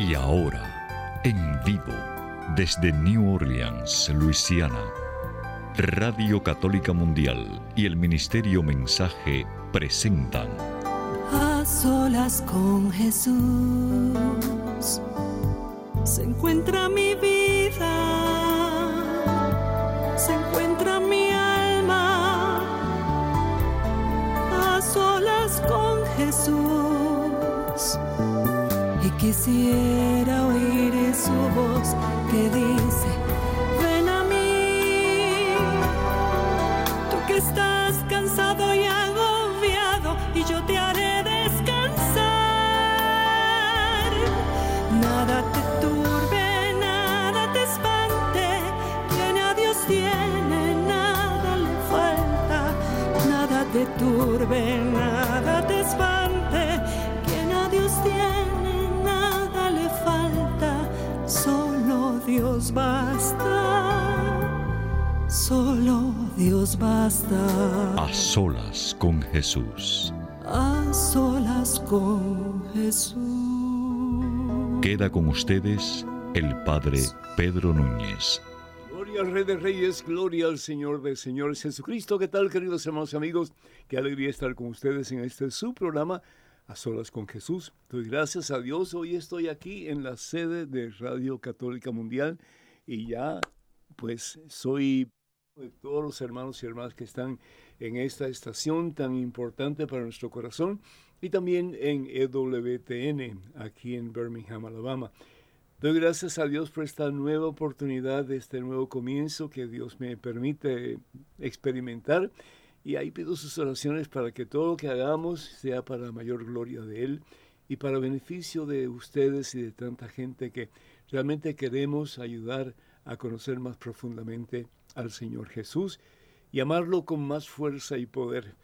Y ahora, en vivo, desde New Orleans, Luisiana, Radio Católica Mundial y el Ministerio Mensaje presentan A solas con Jesús se encuentra mi vida, quisiera oír su voz que dice, ven a mí, tú que estás cansado y agobiado y yo te haré descansar. Nada te turbe, nada te espante, quien a Dios tiene, nada le falta. Nada te turbe, nada Dios basta, solo Dios basta. A solas con Jesús. A solas con Jesús. Queda con ustedes el Padre Pedro Núñez. Gloria al Rey de Reyes, gloria al Señor de Señores Jesucristo. ¿Qué tal, queridos hermanos y amigos? Qué alegría estar con ustedes en este su programa, A Solas con Jesús. Doy gracias a Dios. Hoy estoy aquí en la sede de Radio Católica Mundial y ya, pues, soy de todos los hermanos y hermanas que están en esta estación tan importante para nuestro corazón y también en EWTN, aquí en Birmingham, Alabama. Doy gracias a Dios por esta nueva oportunidad, este nuevo comienzo que Dios me permite experimentar. Y ahí pido sus oraciones para que todo lo que hagamos sea para la mayor gloria de Él y para beneficio de ustedes y de tanta gente que realmente queremos ayudar a conocer más profundamente al Señor Jesús y amarlo con más fuerza y poder,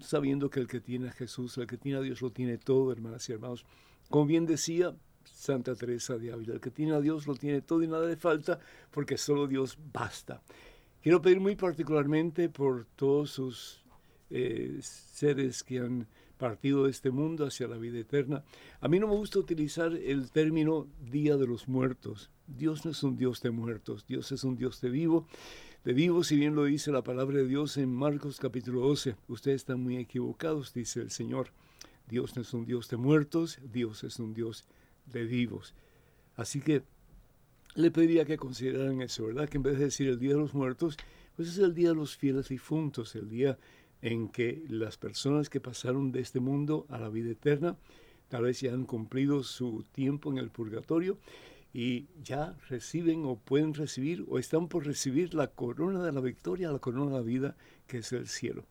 sabiendo que el que tiene a Jesús, el que tiene a Dios, lo tiene todo, hermanas y hermanos. Como bien decía Santa Teresa de Ávila, el que tiene a Dios lo tiene todo y nada le falta, porque solo Dios basta. Quiero pedir muy particularmente por todos sus eh, seres que han partido de este mundo hacia la vida eterna. A mí no me gusta utilizar el término Día de los Muertos. Dios no es un Dios de muertos, Dios es un Dios de vivo. De vivo, si bien lo dice la palabra de Dios en Marcos capítulo 12, ustedes están muy equivocados, dice el Señor. Dios no es un Dios de muertos, Dios es un Dios de vivos. Así que le pediría que consideraran eso, ¿verdad? Que en vez de decir el Día de los Muertos, pues es el Día de los Fieles Difuntos, el día en que las personas que pasaron de este mundo a la vida eterna, tal vez ya han cumplido su tiempo en el purgatorio y ya reciben o pueden recibir o están por recibir la corona de la victoria, la corona de la vida, que es el cielo.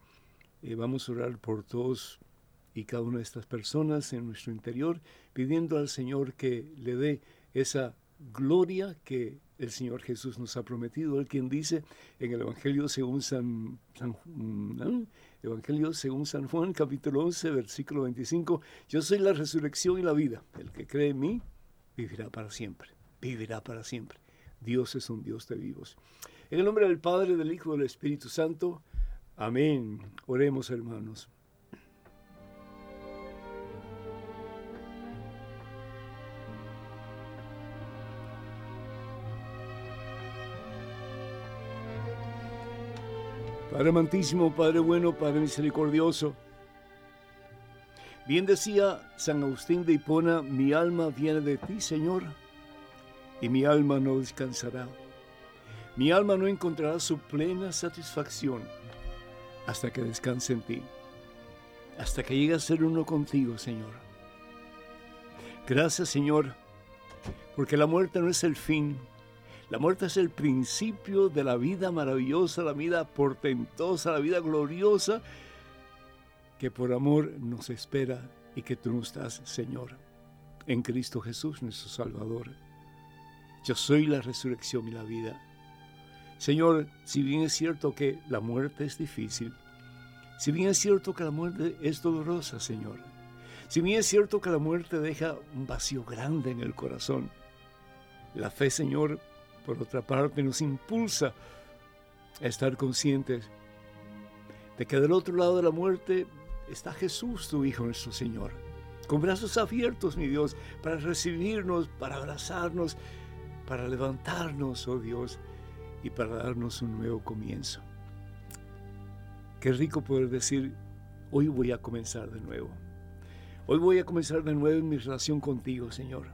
Eh, vamos a orar por todos y cada una de estas personas en nuestro interior, pidiendo al Señor que le dé esa gloria que el Señor Jesús nos ha prometido. Él quien dice en el Evangelio según San, San ¿no? Evangelio según San Juan, capítulo 11, versículo 25, yo soy la resurrección y la vida. El que cree en mí vivirá para siempre, vivirá para siempre. Dios es un Dios de vivos. En el nombre del Padre, del Hijo y del Espíritu Santo. Amén. Oremos, hermanos. Padre amantísimo, Padre bueno, Padre misericordioso. Bien decía San Agustín de Hipona, mi alma viene de ti, Señor, y mi alma no descansará. Mi alma no encontrará su plena satisfacción hasta que descanse en ti, hasta que llegue a ser uno contigo, Señor. Gracias, Señor, porque la muerte no es el fin, la muerte es el principio de la vida maravillosa, la vida portentosa, la vida gloriosa que por amor nos espera y que tú nos das, Señor, en Cristo Jesús, nuestro Salvador. Yo soy la resurrección y la vida. Señor, si bien es cierto que la muerte es difícil, si bien es cierto que la muerte es dolorosa, Señor, si bien es cierto que la muerte deja un vacío grande en el corazón, la fe, Señor, por otra parte, nos impulsa a estar conscientes de que del otro lado de la muerte está Jesús, tu Hijo nuestro Señor. con brazos abiertos, mi Dios, para recibirnos, para abrazarnos, para levantarnos, oh Dios, y para darnos un nuevo comienzo. Qué rico poder decir, hoy voy a comenzar de nuevo. Hoy voy a comenzar de nuevo en mi relación contigo, Señor.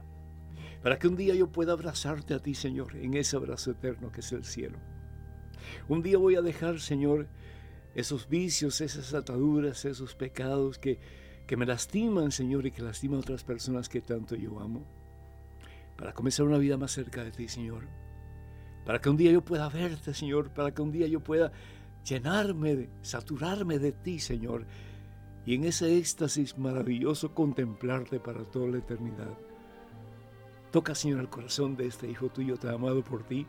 Para que un día yo pueda abrazarte a ti, Señor, en ese abrazo eterno que es el cielo. Un día voy a dejar, Señor, esos vicios, esas ataduras, esos pecados que, que me lastiman, Señor, y que lastiman a otras personas que tanto yo amo. Para comenzar una vida más cerca de ti, Señor. Para que un día yo pueda verte, Señor. Para que un día yo pueda llenarme, saturarme de ti, Señor. Y en ese éxtasis maravilloso contemplarte para toda la eternidad. Toca, Señor, el corazón de este hijo tuyo tan amado por ti.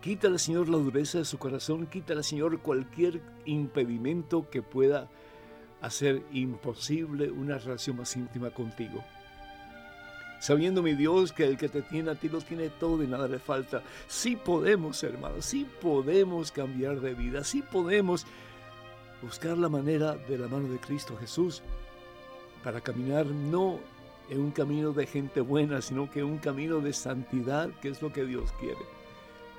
Quítale, Señor, la dureza de su corazón. Quítale, Señor, cualquier impedimento que pueda hacer imposible una relación más íntima contigo. Sabiendo, mi Dios, que el que te tiene a ti lo tiene todo y nada le falta. Sí podemos, hermanos, sí podemos cambiar de vida, sí podemos buscar la manera de la mano de Cristo Jesús para caminar no en un camino de gente buena, sino que un camino de santidad, que es lo que Dios quiere.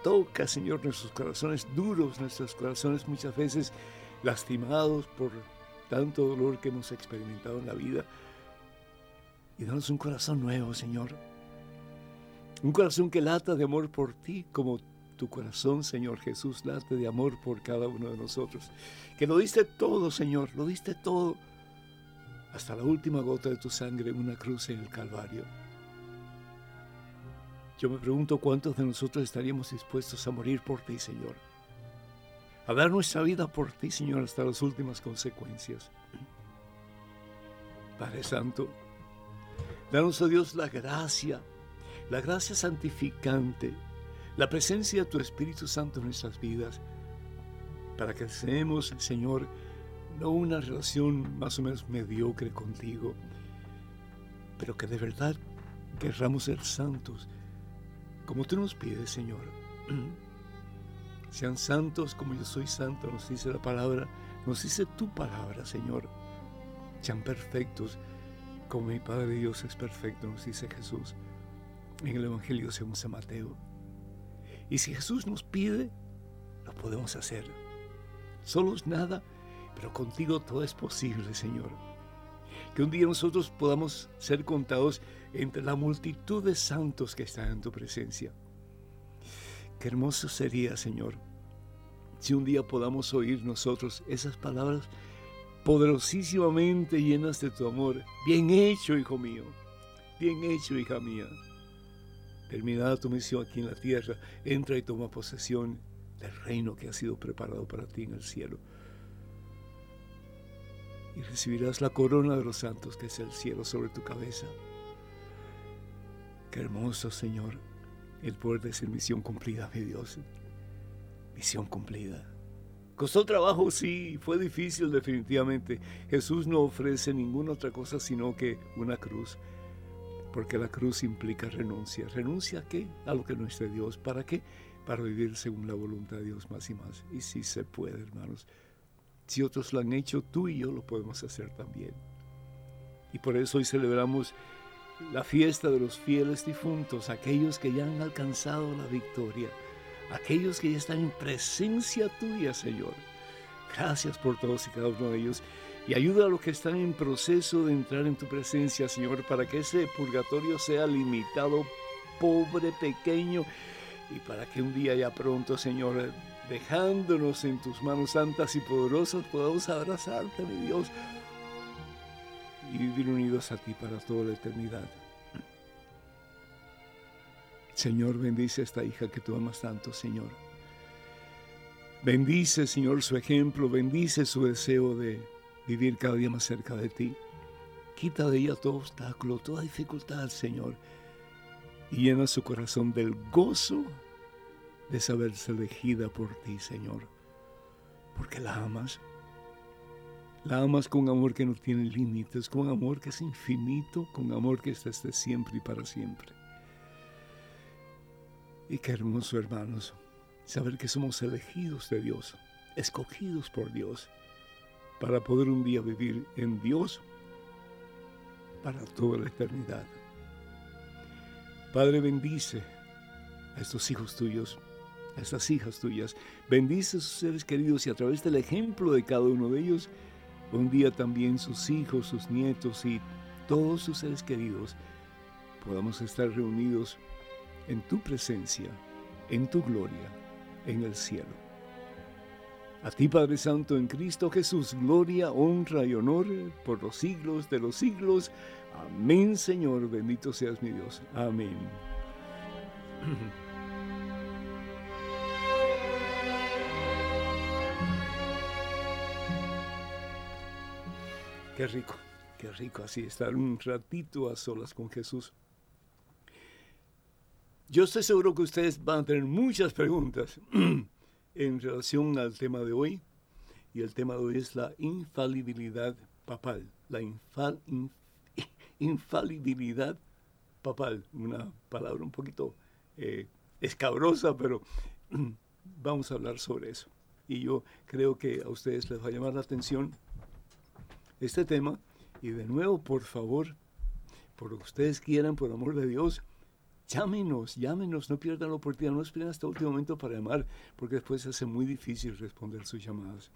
Toca, Señor, nuestros corazones duros, nuestros corazones muchas veces lastimados por tanto dolor que hemos experimentado en la vida y danos un corazón nuevo, Señor. Un corazón que lata de amor por ti, como tu corazón, Señor Jesús, late de amor por cada uno de nosotros. Que lo diste todo, Señor, lo diste todo, hasta la última gota de tu sangre en una cruz en el Calvario. Yo me pregunto cuántos de nosotros estaríamos dispuestos a morir por ti, Señor. A dar nuestra vida por ti, Señor, hasta las últimas consecuencias. Padre Santo, Danos a Dios la gracia, la gracia santificante, la presencia de tu Espíritu Santo en nuestras vidas, para que seamos, Señor, no una relación más o menos mediocre contigo, pero que de verdad querramos ser santos, como tú nos pides, Señor. Sean santos como yo soy santo, nos dice la palabra, nos dice tu palabra, Señor. Sean perfectos como mi Padre Dios es perfecto, nos dice Jesús en el Evangelio según San Mateo. Y si Jesús nos pide, lo podemos hacer. Solos nada, pero contigo todo es posible, Señor. Que un día nosotros podamos ser contados entre la multitud de santos que están en tu presencia. Qué hermoso sería, Señor, si un día podamos oír nosotros esas palabras poderosísimamente llenas de tu amor. Bien hecho, hijo mío. Bien hecho, hija mía. Terminada tu misión aquí en la tierra, entra y toma posesión del reino que ha sido preparado para ti en el cielo. Y recibirás la corona de los santos, que es el cielo sobre tu cabeza. Qué hermoso, Señor, el poder decir misión cumplida, mi Dios. Misión cumplida. Costó trabajo, sí, fue difícil definitivamente. Jesús no ofrece ninguna otra cosa sino que una cruz, porque la cruz implica renuncia. ¿Renuncia a qué? A lo que no es de Dios. ¿Para qué? Para vivir según la voluntad de Dios más y más. Y sí se puede, hermanos. Si otros lo han hecho, tú y yo lo podemos hacer también. Y por eso hoy celebramos la fiesta de los fieles difuntos, aquellos que ya han alcanzado la victoria aquellos que ya están en presencia tuya, Señor. Gracias por todos y cada uno de ellos. Y ayuda a los que están en proceso de entrar en tu presencia, Señor, para que ese purgatorio sea limitado, pobre, pequeño, y para que un día ya pronto, Señor, dejándonos en tus manos santas y poderosas, podamos abrazarte, mi Dios, y vivir unidos a ti para toda la eternidad. Señor, bendice a esta hija que tú amas tanto, Señor. Bendice, Señor, su ejemplo, bendice su deseo de vivir cada día más cerca de ti. Quita de ella todo obstáculo, toda dificultad, Señor, y llena su corazón del gozo de saberse elegida por ti, Señor, porque la amas. La amas con amor que no tiene límites, con amor que es infinito, con amor que está desde siempre y para siempre. Y qué hermoso, hermanos, saber que somos elegidos de Dios, escogidos por Dios, para poder un día vivir en Dios para toda la eternidad. Padre, bendice a estos hijos tuyos, a estas hijas tuyas. Bendice a sus seres queridos y a través del ejemplo de cada uno de ellos, un día también sus hijos, sus nietos y todos sus seres queridos podamos estar reunidos en tu presencia, en tu gloria, en el cielo. A ti, Padre Santo, en Cristo Jesús, gloria, honra y honor por los siglos de los siglos. Amén, Señor, bendito seas mi Dios. Amén. Qué rico, qué rico así estar un ratito a solas con Jesús. Yo estoy seguro que ustedes van a tener muchas preguntas en relación al tema de hoy. Y el tema de hoy es la infalibilidad papal. La infalibilidad papal. Una palabra un poquito eh, escabrosa, pero vamos a hablar sobre eso. Y yo creo que a ustedes les va a llamar la atención este tema. Y de nuevo, por favor, por lo que ustedes quieran, por amor de Dios, Llámenos, llámenos, no pierdan la oportunidad, no esperen hasta el último momento para llamar, porque después se hace muy difícil responder sus llamadas.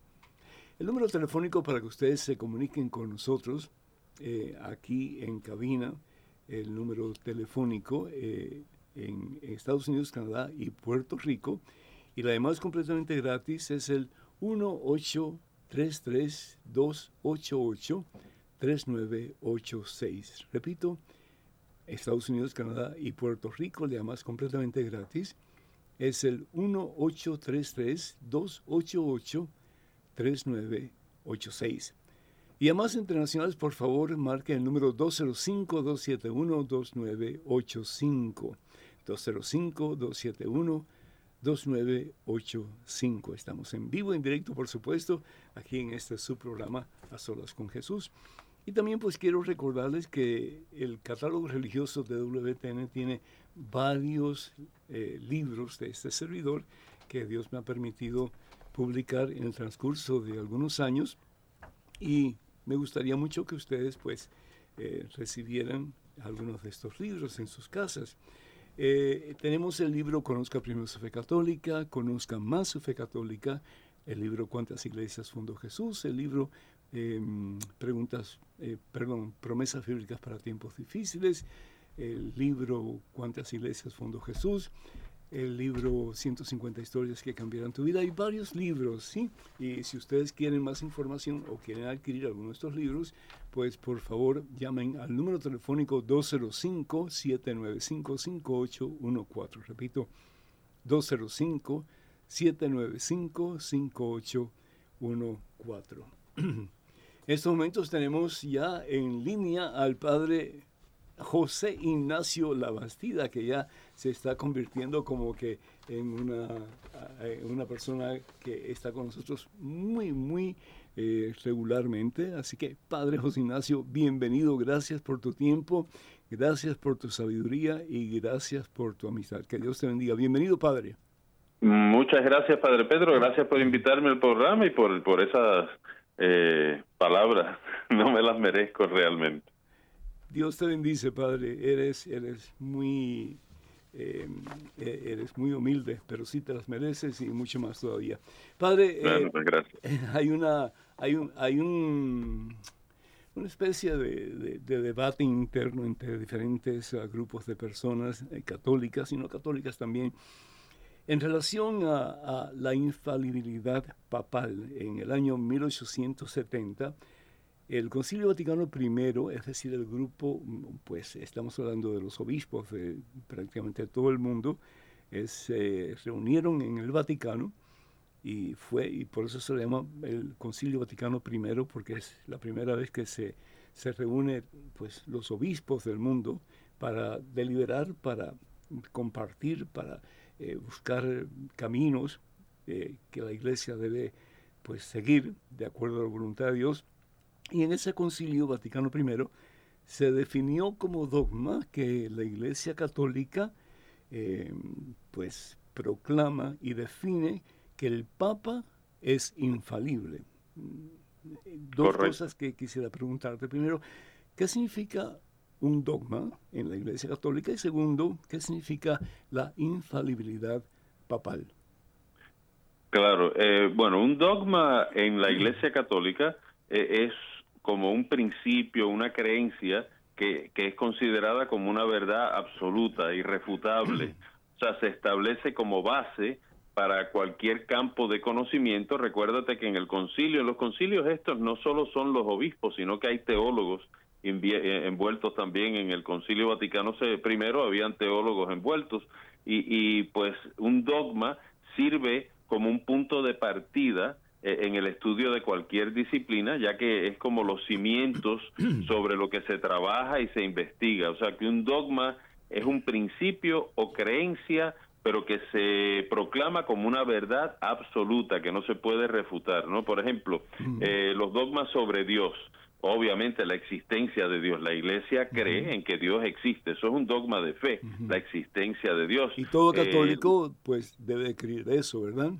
El número telefónico para que ustedes se comuniquen con nosotros eh, aquí en cabina, el número telefónico eh, en, Estados Unidos, Canadá y Puerto Rico, y la demás completamente gratis es el 1833-288-3986. Repito, Estados Unidos, Canadá y Puerto Rico, le llamas completamente gratis, es el 1833-288-3986. Y a más internacionales, por favor, marque el número 205-271-2985. 205-271-2985. Estamos en vivo, en directo, por supuesto, aquí en este su programa A Solas con Jesús. Y también pues quiero recordarles que el catálogo religioso de WTN tiene varios eh, libros de este servidor que Dios me ha permitido publicar en el transcurso de algunos años y me gustaría mucho que ustedes pues eh, recibieran algunos de estos libros en sus casas. Eh, tenemos el libro Conozca primero su fe católica, Conozca más su fe católica, el libro Cuántas iglesias fundó Jesús, el libro Em, preguntas, eh, perdón, promesas bíblicas para tiempos difíciles, el libro Cuántas iglesias fundó Jesús, el libro 150 historias que cambiarán tu vida. Hay varios libros, ¿sí? Y si ustedes quieren más información o quieren adquirir alguno de estos libros, pues por favor llamen al número telefónico 205-795-5814. Repito, 205-795-5814. En estos momentos tenemos ya en línea al padre José Ignacio Labastida, que ya se está convirtiendo como que en una, una persona que está con nosotros muy, muy eh, regularmente. Así que, Padre José Ignacio, bienvenido, gracias por tu tiempo, gracias por tu sabiduría y gracias por tu amistad. Que Dios te bendiga. Bienvenido, Padre. Muchas gracias, Padre Pedro. Gracias por invitarme al programa y por, por esas eh, palabras, no me las merezco realmente. Dios te bendice, Padre. Eres, eres muy, eh, eres muy humilde, pero sí te las mereces y mucho más todavía. Padre, eh, pues gracias. hay una, hay un, hay un, una especie de, debate interno entre diferentes uh, grupos de personas eh, católicas y no católicas también en relación a, la infalibilidad papal, en el año 1870, el Concilio Vaticano I, es decir, el grupo, pues estamos hablando de los obispos de prácticamente todo el mundo, se reunieron en el Vaticano y fue y por eso se llama el Concilio Vaticano I porque es la primera vez que se se reúne pues los obispos del mundo para deliberar, para compartir, para eh, buscar caminos eh, que la iglesia debe pues seguir de acuerdo a la voluntad de Dios. Y en ese concilio Vaticano I se definió como dogma que la iglesia católica eh, pues proclama y define que el Papa es infalible. Dos cosas que quisiera preguntarte. Primero, ¿qué significa un dogma en la Iglesia Católica? Y segundo, ¿qué significa la infalibilidad papal? Claro, eh, bueno, un dogma en la Iglesia Católica eh, es como un principio, una creencia que, que, es considerada como una verdad absoluta, irrefutable. O sea, se establece como base para cualquier campo de conocimiento. Recuérdate que en el concilio, en los concilios estos no solo son los obispos, sino que hay teólogos eh, envueltos también en el concilio Vaticano primero habían teólogos envueltos y, y pues un dogma sirve como un punto de partida en el estudio de cualquier disciplina, ya que es como los cimientos sobre lo que se trabaja y se investiga. O sea, que un dogma es un principio o creencia, pero que se proclama como una verdad absoluta, que no se puede refutar, ¿no? Por ejemplo, eh, los dogmas sobre Dios obviamente la existencia de Dios. La iglesia cree en que Dios existe. Eso es un dogma de fe, la existencia de Dios. Y todo eh, católico pues debe creer eso, ¿verdad?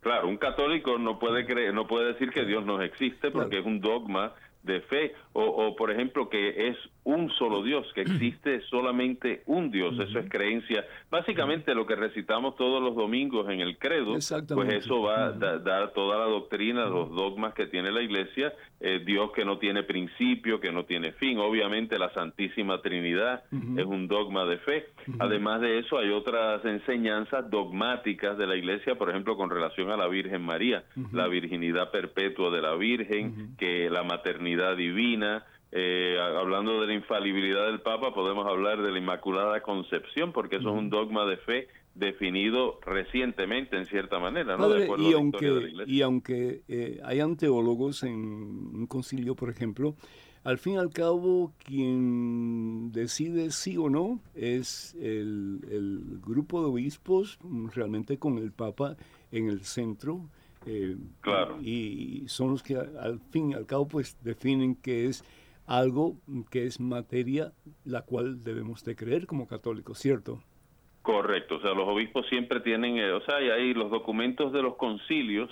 Claro, un católico no puede creer, no puede decir que Dios no existe porque es un dogma de fe. O, o, por ejemplo que es un solo Dios, que existe solamente un Dios, eso es creencia. Básicamente lo que recitamos todos los domingos en el credo, pues eso va a dar toda la doctrina, los dogmas que tiene la iglesia, eh, Dios que no tiene principio, que no tiene fin. Obviamente la Santísima Trinidad es un dogma de fe. Además de eso hay otras enseñanzas dogmáticas de la iglesia, por ejemplo con relación a la Virgen María, la virginidad perpetua de la Virgen, que la maternidad divina, eh, hablando de la infalibilidad del Papa, podemos hablar de la Inmaculada Concepción, porque eso es un dogma de fe definido recientemente en cierta manera, ¿no? y, aunque, y aunque eh, hayan teólogos en un concilio, por ejemplo, al fin y al cabo quien decide sí o no es el, el grupo de obispos, realmente con el Papa en el centro. Eh, claro. Y son los que al fin y al cabo pues definen qué es algo que es materia la cual debemos de creer como católicos, ¿cierto? Correcto, o sea, los obispos siempre tienen, eh, o sea, y ahí los documentos de los concilios,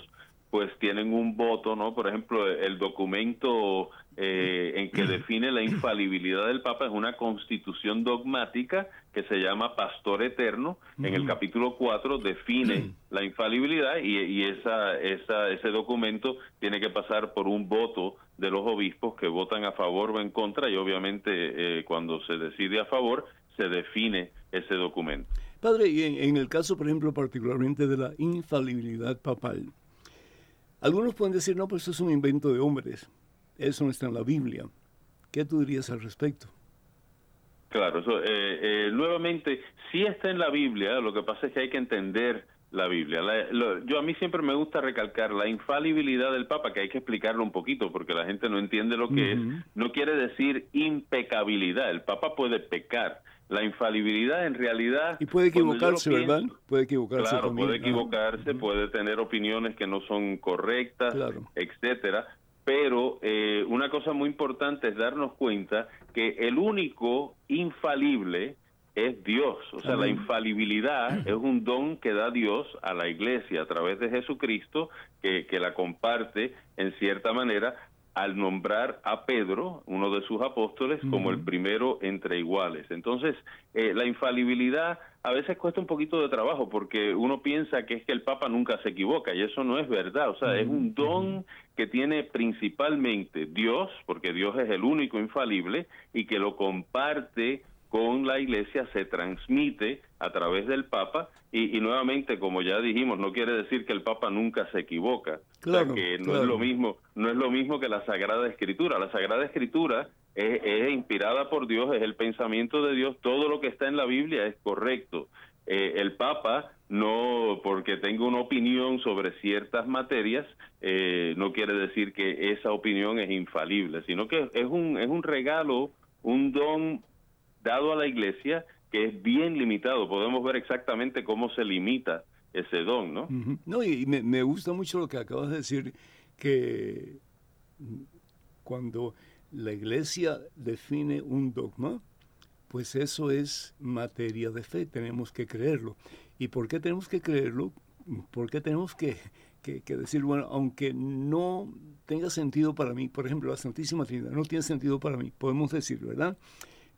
pues tienen un voto, ¿no? Por ejemplo, el documento eh, en que define la infalibilidad del Papa es una constitución dogmática que se llama Pastor Eterno. En el capítulo 4 define la infalibilidad y, y esa, esa, ese documento tiene que pasar por un voto de los obispos que votan a favor o en contra y obviamente eh, cuando se decide a favor se define ese documento. Padre, y en, el caso, por ejemplo, particularmente de la infalibilidad papal, algunos pueden decir, no, pues eso es un invento de hombres, eso no está en la Biblia. ¿Qué tú dirías al respecto? Claro, eso, eh, eh, nuevamente, sí está en la Biblia, lo que pasa es que hay que entender la Biblia. yo a mí siempre me gusta recalcar la infalibilidad del Papa, que hay que explicarlo un poquito porque la gente no entiende lo que es. No quiere decir impecabilidad. El Papa puede pecar. La infalibilidad en realidad... Y puede equivocarse, ¿verdad? Puede equivocarse. Claro, puede equivocarse, puede tener opiniones que no son correctas, etcétera. Pero eh, una cosa muy importante es darnos cuenta que el único infalible es Dios. O sea, la infalibilidad es un don que da Dios a la iglesia a través de Jesucristo, que, que la comparte en cierta manera al nombrar a Pedro, uno de sus apóstoles, como el primero entre iguales. Entonces, eh, la infalibilidad a veces cuesta un poquito de trabajo porque uno piensa que es que el Papa nunca se equivoca y eso no es verdad. O sea, es un don que tiene principalmente Dios, porque Dios es el único infalible y que lo comparte con la iglesia se transmite a través del Papa y, nuevamente como ya dijimos no quiere decir que el Papa nunca se equivoca claro, que no es lo mismo no es lo mismo que la Sagrada Escritura. La Sagrada Escritura es, inspirada por Dios es el pensamiento de Dios. Todo lo que está en la Biblia es correcto. Eh, el Papa no porque tenga una opinión sobre ciertas materias eh, no quiere decir que esa opinión es infalible sino que es un es un regalo un don dado a la iglesia que es bien limitado. Podemos ver exactamente cómo se limita ese don, ¿no? No, y me, gusta mucho lo que acabas de decir, que cuando la iglesia define un dogma, pues eso es materia de fe, tenemos que creerlo. ¿Y por qué tenemos que creerlo? ¿Por qué tenemos que, que, que, decir, bueno, aunque no tenga sentido para mí, por ejemplo, la Santísima Trinidad no tiene sentido para mí, podemos decir, ¿verdad?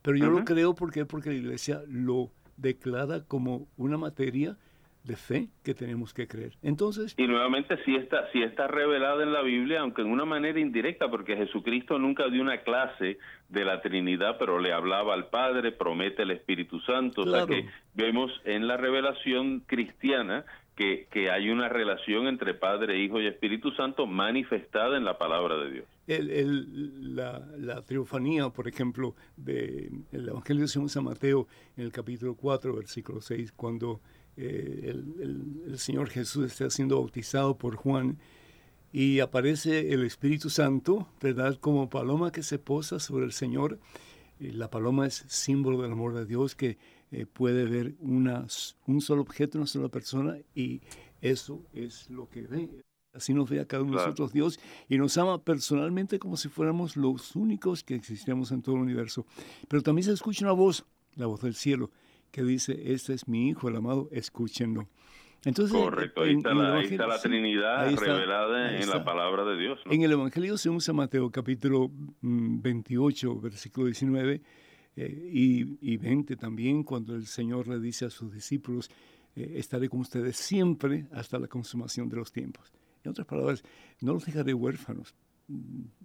Pero yo lo creo porque, porque la iglesia lo declara como una materia de fe que tenemos que creer. Entonces, y nuevamente si está si está revelada en la Biblia, aunque en una manera indirecta, porque Jesucristo nunca dio una clase de la Trinidad, pero le hablaba al Padre, promete el Espíritu Santo, o sea que vemos en la revelación cristiana que, que, hay una relación entre Padre, Hijo y Espíritu Santo manifestada en la palabra de Dios. El, el, la, la, triunfanía, por ejemplo, del de Evangelio de San Mateo, en el capítulo 4, versículo 6, cuando eh, el, Señor Jesús está siendo bautizado por Juan y aparece el Espíritu Santo, ¿verdad? Como paloma que se posa sobre el Señor. la paloma es símbolo del amor de Dios que eh, puede ver una, un solo objeto, una sola persona y eso es lo que ve. Así nos ve a cada uno de nosotros Dios y nos ama personalmente como si fuéramos los únicos que existíamos en todo el universo. Pero también se escucha una voz, la voz del cielo, que dice, este es mi Hijo, el amado, escúchenlo. Entonces, Correcto, ahí, está, la, Trinidad revelada en la palabra de Dios. En el Evangelio según San Mateo, capítulo 28, mm, versículo 19 eh, y, y, 20 también, cuando el Señor le dice a sus discípulos, eh, estaré con ustedes siempre hasta la consumación de los tiempos. En otras palabras, no los dejaré huérfanos,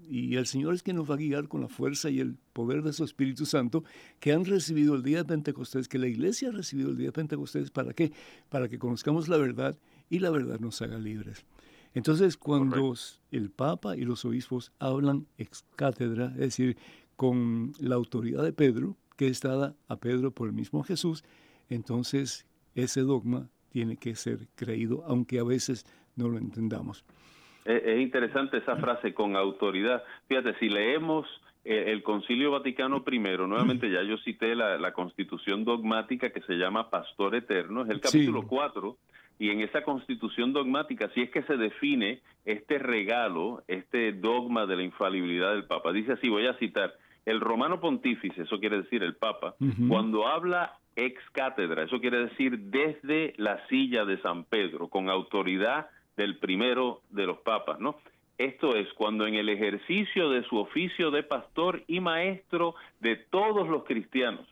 y el Señor es quien nos va a guiar con la fuerza y el poder de su Espíritu Santo que han recibido el día de Pentecostés, que la iglesia ha recibido el día de Pentecostés. ¿Para qué? Para que conozcamos la verdad y la verdad nos haga libres. Entonces, cuando el Papa y los obispos hablan ex cátedra, es decir, con la autoridad de Pedro, que es dada a Pedro por el mismo Jesús, entonces ese dogma tiene que ser creído, aunque a veces no lo entendamos. Es interesante esa frase con autoridad. Fíjate, si leemos eh, el Concilio Vaticano I, nuevamente ya yo cité la, constitución dogmática que se llama Pastor Eterno, es el capítulo 4, y en esa constitución dogmática, si es que se define este regalo, este dogma de la infalibilidad del Papa. Dice así, voy a citar, el romano pontífice, eso quiere decir el Papa, cuando habla ex cátedra, eso quiere decir desde la silla de San Pedro, con autoridad del primero de los papas, ¿no? Esto es cuando en el ejercicio de su oficio de pastor y maestro de todos los cristianos,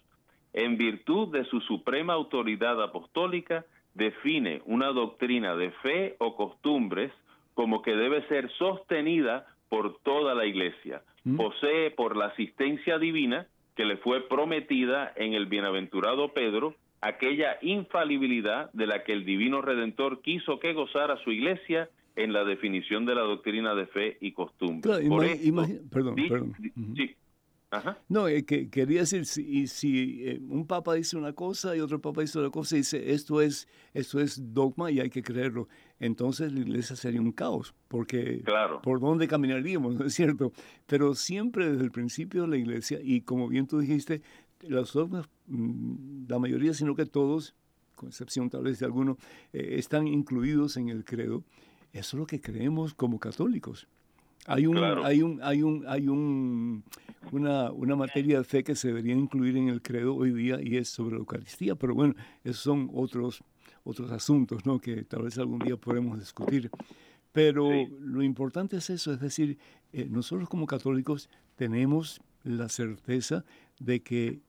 en virtud de su suprema autoridad apostólica, define una doctrina de fe o costumbres como que debe ser sostenida por toda la iglesia. Mm. Posee por la asistencia divina que le fue prometida en el bienaventurado Pedro aquella infalibilidad de la que el divino redentor quiso que gozara su iglesia en la definición de la doctrina de fe y costumbre. perdón, perdón. Sí. No, eh, que, quería decir, si, si eh, un papa dice una cosa y otro papa dice otra cosa y dice esto es, esto es dogma y hay que creerlo, entonces la iglesia sería un caos, porque claro. por dónde caminaríamos, ¿no es cierto? Pero siempre desde el principio de la iglesia, y como bien tú dijiste, los dogmas, mm, la mayoría, sino que todos, con excepción tal vez de alguno, eh, están incluidos en el credo. Eso es lo que creemos como católicos. Hay un, hay un, hay un, hay un, una, una materia de fe que se debería incluir en el credo hoy día y es sobre la Eucaristía, pero bueno, esos son otros, otros asuntos, ¿no? Que tal vez algún día podemos discutir. Pero lo importante es eso, es decir, eh, nosotros como católicos tenemos la certeza de que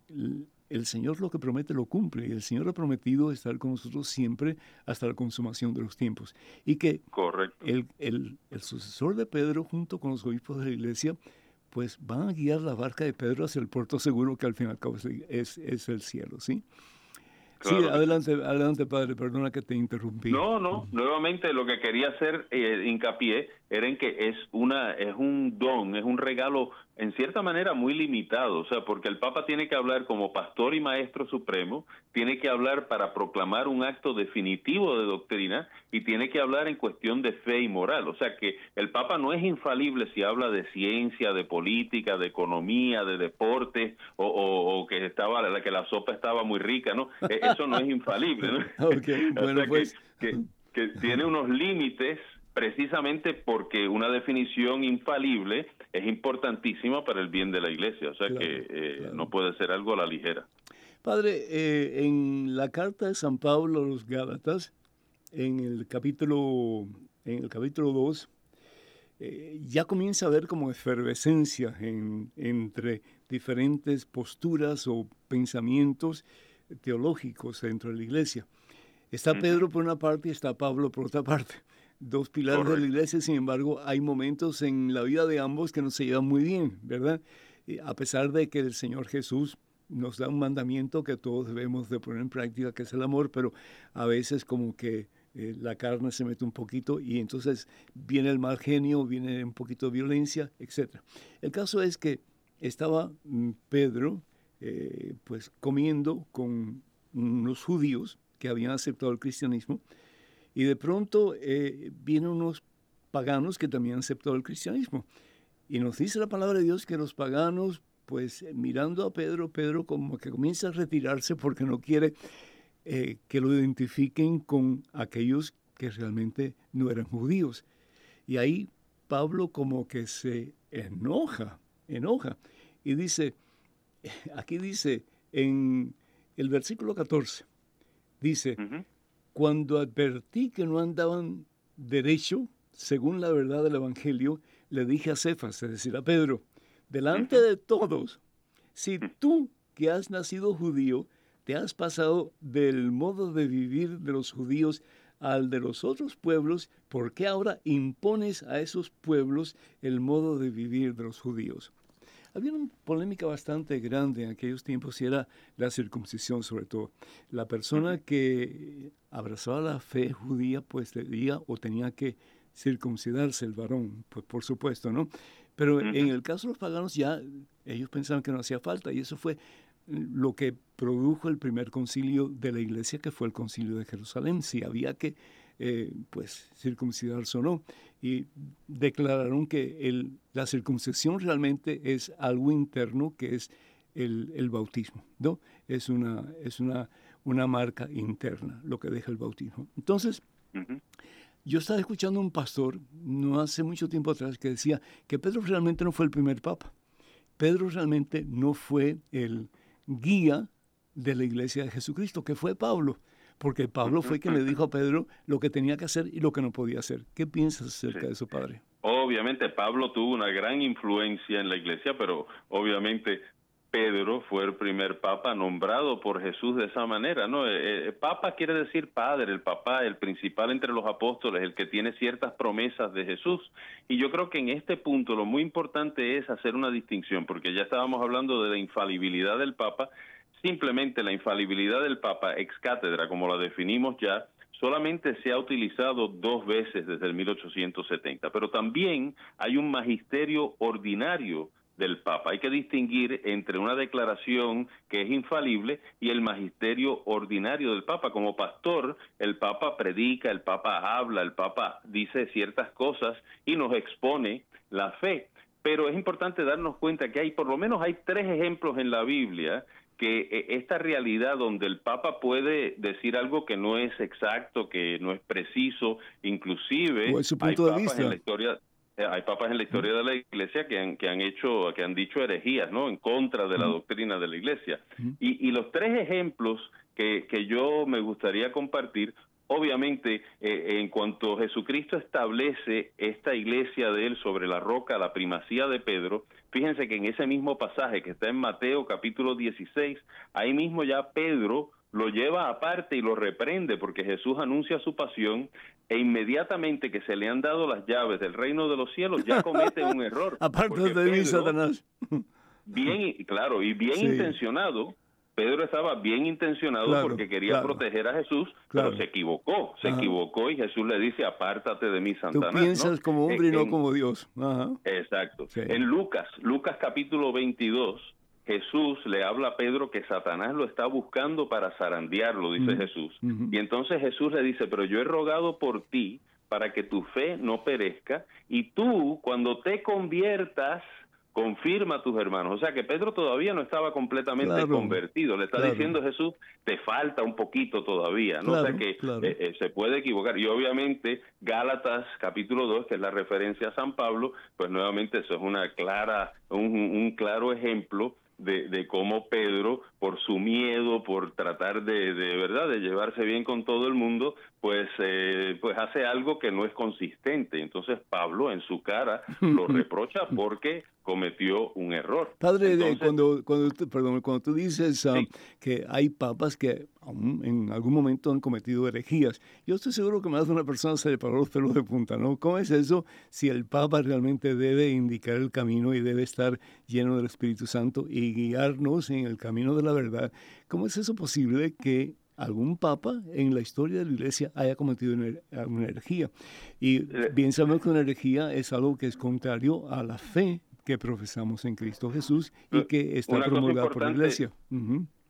el Señor lo que promete lo cumple y el Señor ha prometido estar con nosotros siempre hasta la consumación de los tiempos. Y que El, el, sucesor de Pedro junto con los obispos de la iglesia pues van a guiar la barca de Pedro hacia el puerto seguro que al fin y al cabo es, es el cielo, ¿sí? Sí, adelante, adelante, padre, perdona que te interrumpí. No, no, nuevamente lo que quería hacer eh, hincapié era en que es una es un don, es un regalo en cierta manera muy limitado, o sea, porque el Papa tiene que hablar como pastor y maestro supremo, tiene que hablar para proclamar un acto definitivo de doctrina y tiene que hablar en cuestión de fe y moral, o sea que el Papa no es infalible si habla de ciencia, de política, de economía, de deporte o, o, que estaba que la sopa estaba muy rica, ¿no? E, eso no es infalible, ¿no? bueno, pues... que, que tiene unos límites precisamente porque una definición infalible es importantísima para el bien de la iglesia, o sea que eh, no puede ser algo a la ligera. Padre, eh, en la carta de San Pablo a los Gálatas, en el capítulo en el capítulo 2, eh, ya comienza a haber como efervescencia entre diferentes posturas o pensamientos teológicos dentro de la iglesia. Está Pedro por una parte y está Pablo por otra parte. Dos pilares de la iglesia, sin embargo, hay momentos en la vida de ambos que no se llevan muy bien, ¿verdad? a pesar de que el Señor Jesús nos da un mandamiento que todos debemos de poner en práctica, que es el amor, pero a veces como que eh, la carne se mete un poquito y entonces viene el mal genio, viene un poquito de violencia, etc. El caso es que estaba mm, Pedro eh, pues comiendo con unos judíos que habían aceptado el cristianismo y de pronto eh, vienen unos paganos que también aceptado el cristianismo. Y nos dice la palabra de Dios que los paganos, pues mirando a Pedro, Pedro como que comienza a retirarse porque no quiere eh, que lo identifiquen con aquellos que realmente no eran judíos. Y ahí Pablo como que se enoja, enoja. Y dice, aquí dice en el versículo 14, dice, cuando advertí que no andaban derecho, según la verdad del Evangelio, le dije a Cefas, es decir, a Pedro, delante de todos, si tú que has nacido judío, te has pasado del modo de vivir de los judíos al de los otros pueblos, ¿por qué ahora impones a esos pueblos el modo de vivir de los judíos? Había una polémica bastante grande en aquellos tiempos y era la circuncisión sobre todo. La persona que abrazaba la fe judía pues debía o tenía que circuncidarse el varón, pues por supuesto, ¿no? Pero en el caso de los paganos ya ellos pensaban que no hacía falta y eso fue lo que produjo el primer concilio de la iglesia, que fue el concilio de Jerusalén, si había que eh, pues circuncidarse o no. Y declararon que el, la circuncisión realmente es algo interno, que es el, bautismo, ¿no? Es una, es una, una marca interna lo que deja el bautismo. Entonces, yo estaba escuchando a un pastor no hace mucho tiempo atrás que decía que Pedro realmente no fue el primer papa. Pedro realmente no fue el, guía de la iglesia de Jesucristo, que fue Pablo, porque Pablo fue quien le dijo a Pedro lo que tenía que hacer y lo que no podía hacer. ¿Qué piensas acerca de eso, padre? Obviamente Pablo tuvo una gran influencia en la iglesia, pero obviamente Pedro fue el primer papa nombrado por Jesús de esa manera, ¿no? Eh, eh, papa quiere decir padre, el papá, el principal entre los apóstoles, el que tiene ciertas promesas de Jesús. Y yo creo que en este punto lo muy importante es hacer una distinción, porque ya estábamos hablando de la infalibilidad del papa, simplemente la infalibilidad del papa ex cátedra, como la definimos ya, solamente se ha utilizado dos veces desde el 1870, pero también hay un magisterio ordinario del Papa. Hay que distinguir entre una declaración que es infalible y el magisterio ordinario del Papa. Como pastor, el Papa predica, el Papa habla, el Papa dice ciertas cosas y nos expone la fe. Pero es importante darnos cuenta que hay, por lo menos hay tres ejemplos en la Biblia que eh, esta realidad donde el Papa puede decir algo que no es exacto, que no es preciso, inclusive hay papas en la historia eh, hay papas en la historia de la iglesia que han, que han hecho, que han dicho herejías, ¿no? En contra de la doctrina de la iglesia. Y, y los tres ejemplos que, que yo me gustaría compartir Obviamente, eh, en cuanto Jesucristo establece esta iglesia de él sobre la roca, la primacía de Pedro, fíjense que en ese mismo pasaje que está en Mateo capítulo 16, ahí mismo ya Pedro lo lleva aparte y lo reprende porque Jesús anuncia su pasión e inmediatamente que se le han dado las llaves del reino de los cielos ya comete un error. aparte de mí, Satanás. bien, claro, y bien intencionado, Pedro estaba bien intencionado porque quería proteger a Jesús, pero se equivocó, se equivocó y Jesús le dice, apártate de mí, Satanás. Tú piensas como hombre y no como Dios. Exacto. En Lucas, Lucas capítulo 22, Jesús le habla a Pedro que Satanás lo está buscando para zarandearlo, dice Jesús. Y entonces Jesús le dice, pero yo he rogado por ti para que tu fe no perezca y tú cuando te conviertas confirma a tus hermanos. O sea que Pedro todavía no estaba completamente convertido. Le está diciendo Jesús, te falta un poquito todavía. ¿no? o sea que eh, eh, se puede equivocar. Y obviamente Gálatas capítulo 2, que es la referencia a San Pablo, pues nuevamente eso es una clara un claro ejemplo de, de, cómo Pedro, por su miedo, por tratar de, de verdad de llevarse bien con todo el mundo, pues, eh, pues hace algo que no es consistente. Entonces Pablo en su cara lo reprocha porque cometió un error. Padre, cuando, cuando, perdón, cuando tú dices um, que hay papas que en algún momento han cometido herejías, yo estoy seguro que más de una persona se le paró los pelos de punta, ¿no? ¿Cómo es eso si el papa realmente debe indicar el camino y debe estar lleno del Espíritu Santo y guiarnos en el camino de la verdad? ¿Cómo es eso posible que algún papa en la historia de la iglesia haya cometido una herejía. Y bien sabemos que una herejía es algo que es contrario a la fe que profesamos en Cristo Jesús y que está promulgada por la iglesia.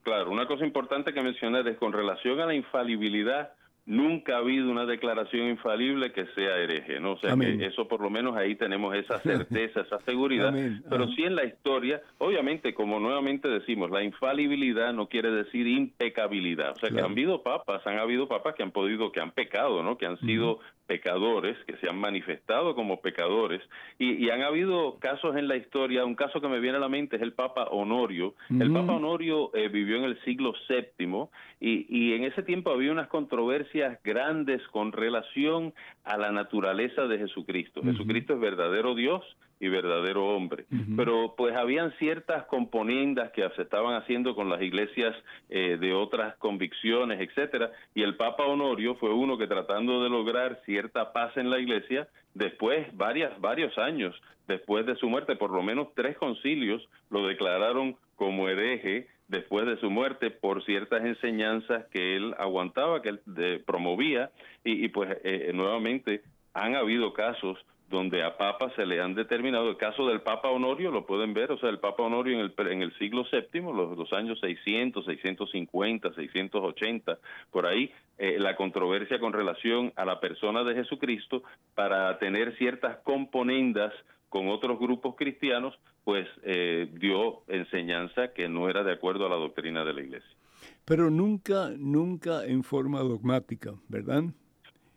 Claro, una cosa importante que mencionar es con relación a la infalibilidad nunca ha habido una declaración infalible que sea hereje, ¿no? O sea, que eso por lo menos ahí tenemos esa certeza, esa seguridad, pero sí en la historia, obviamente, como nuevamente decimos, la infalibilidad no quiere decir impecabilidad, o sea, que han habido papas, han habido papas que han podido, que han pecado, ¿no? Que han sido pecadores, que se han manifestado como pecadores, y, han habido casos en la historia, un caso que me viene a la mente es el Papa Honorio. El Papa Honorio eh, vivió en el siglo VII y, y en ese tiempo había unas controversias grandes con relación a la naturaleza de Jesucristo. Jesucristo es verdadero Dios y verdadero hombre. Pero pues habían ciertas componendas que se estaban haciendo con las iglesias eh, de otras convicciones, etcétera, y el Papa Honorio fue uno que tratando de lograr cierta paz en la iglesia, después varias varios años después de su muerte, por lo menos tres concilios lo declararon como hereje después de su muerte por ciertas enseñanzas que él aguantaba, que él promovía, y, pues eh, nuevamente han habido casos donde a Papa se le han determinado, el caso del Papa Honorio lo pueden ver, o sea, el Papa Honorio en el, en el siglo VII, los, los años 600, 650, 680, por ahí, eh, la controversia con relación a la persona de Jesucristo para tener ciertas componendas con otros grupos cristianos, pues eh, dio enseñanza que no era de acuerdo a la doctrina de la Iglesia. Pero nunca, nunca en forma dogmática, ¿verdad?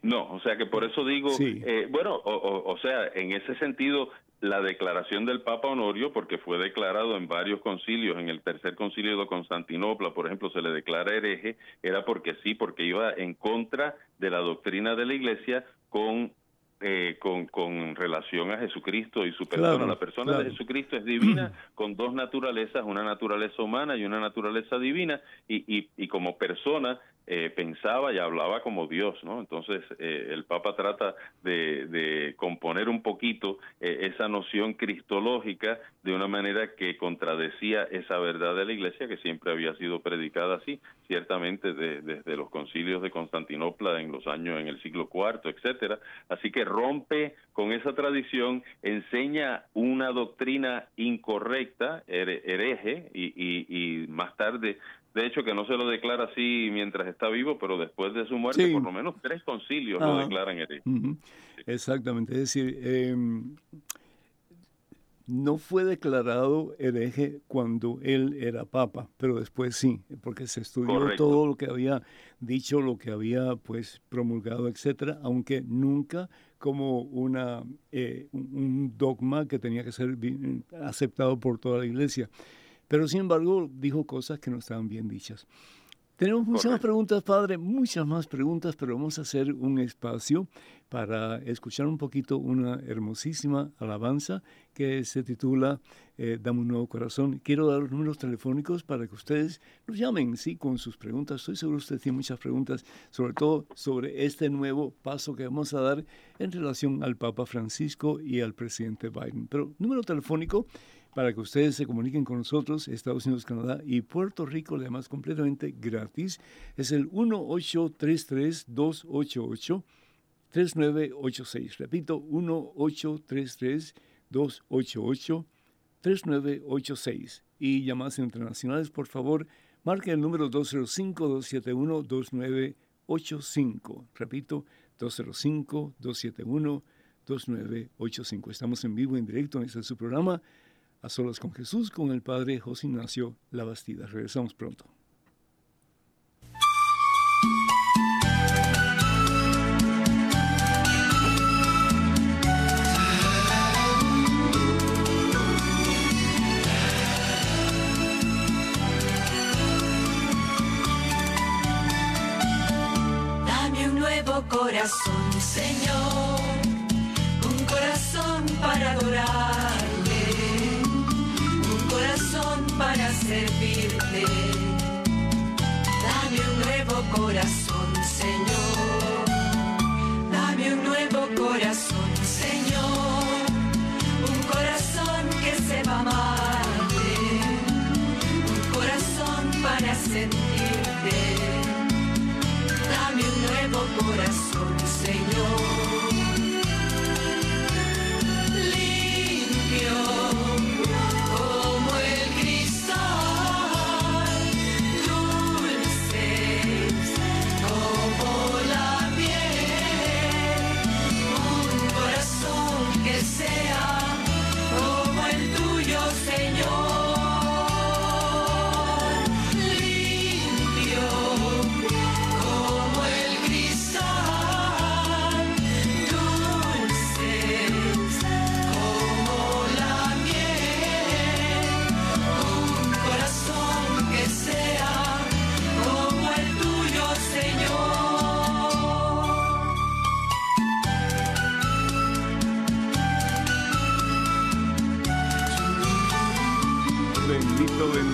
No, o sea que por eso digo, eh, bueno, o, sea, en ese sentido, la declaración del Papa Honorio, porque fue declarado en varios concilios, en el tercer concilio de Constantinopla, por ejemplo, se le declara hereje, era porque sí, porque iba en contra de la doctrina de la Iglesia con eh, con, con, relación a Jesucristo y su persona. la persona de Jesucristo es divina con dos naturalezas, una naturaleza humana y una naturaleza divina, y, y, y como persona eh, pensaba y hablaba como Dios, ¿no? Entonces eh, el Papa trata de, componer un poquito eh, esa noción cristológica de una manera que contradecía esa verdad de la Iglesia que siempre había sido predicada así, ciertamente desde los concilios de Constantinopla en los años en el siglo IV, etcétera. Así que rompe con esa tradición, enseña una doctrina incorrecta, hereje, y, y, y más tarde de hecho que no se lo declara así mientras está vivo, pero después de su muerte por lo menos tres concilios lo declaran hereje. Exactamente, es decir, em, no fue declarado hereje cuando él era papa, pero después sí, porque se estudió todo lo que había dicho, lo que había pues promulgado, etcétera, aunque nunca como una eh, un dogma que tenía que ser aceptado por toda la iglesia. Pero sin embargo dijo cosas que no estaban bien dichas. Tenemos muchas más preguntas, padre, muchas más preguntas, pero vamos a hacer un espacio para escuchar un poquito una hermosísima alabanza que se titula eh, Dame un nuevo corazón. Quiero dar los números telefónicos para que ustedes nos llamen, sí, con sus preguntas. Estoy seguro que usted tiene muchas preguntas, sobre todo sobre este nuevo paso que vamos a dar en relación al Papa Francisco y al presidente Biden. Pero número telefónico para que ustedes se comuniquen con nosotros, Estados Unidos, Canadá y Puerto Rico, además completamente gratis. Es el 1833-288-3986. Repito, 1833-288-3986. Y llamadas internacionales, por favor, marque el número 205-271-2985. Repito, 205-271-2985. Estamos en vivo, en directo en este su programa a solas con Jesús, con el Padre José Ignacio Labastida. Regresamos pronto. un nuevo corazón.